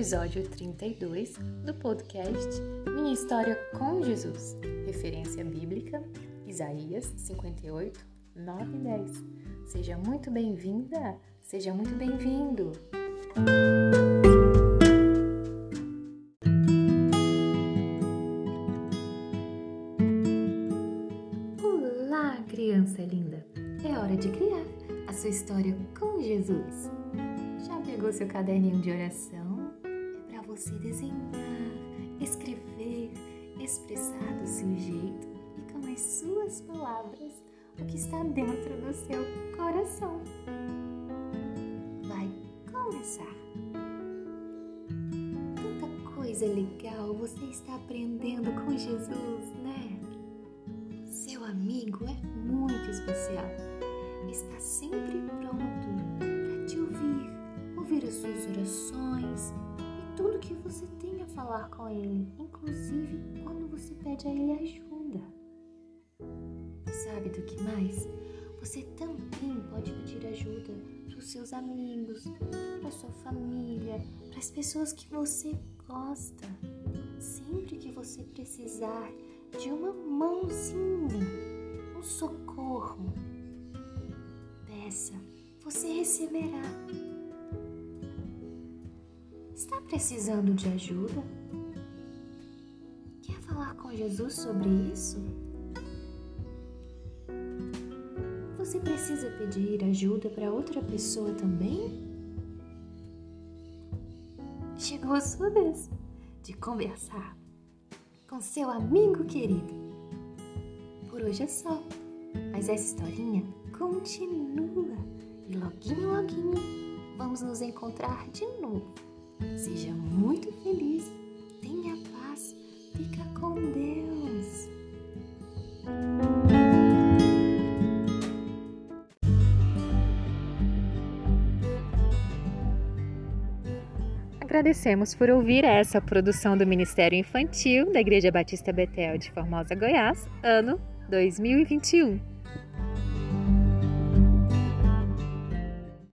episódio 32 do podcast Minha História com Jesus, referência bíblica, Isaías 58, 9 e 10. Seja muito bem-vinda, seja muito bem-vindo! Olá, criança linda! É hora de criar a sua história com Jesus. Já pegou seu caderninho de oração? Você desenhar, escrever, expressar do seu jeito e com as suas palavras o que está dentro do seu coração. Vai começar. Tanta coisa legal você está aprendendo com Jesus, né? Seu amigo é muito especial. Está sempre você tem a falar com Ele, inclusive quando você pede a Ele ajuda. Sabe do que mais? Você também pode pedir ajuda para os seus amigos, para sua família, para as pessoas que você gosta. Sempre que você precisar de uma mãozinha, um socorro, peça, você receberá. Está precisando de ajuda? Quer falar com Jesus sobre isso? Você precisa pedir ajuda para outra pessoa também? Chegou a sua vez de conversar com seu amigo querido. Por hoje é só, mas essa historinha continua e loguinho, loguinho vamos nos encontrar de novo. Seja muito feliz, tenha paz, fica com Deus. Agradecemos por ouvir essa produção do Ministério Infantil da Igreja Batista Betel de Formosa, Goiás, ano 2021.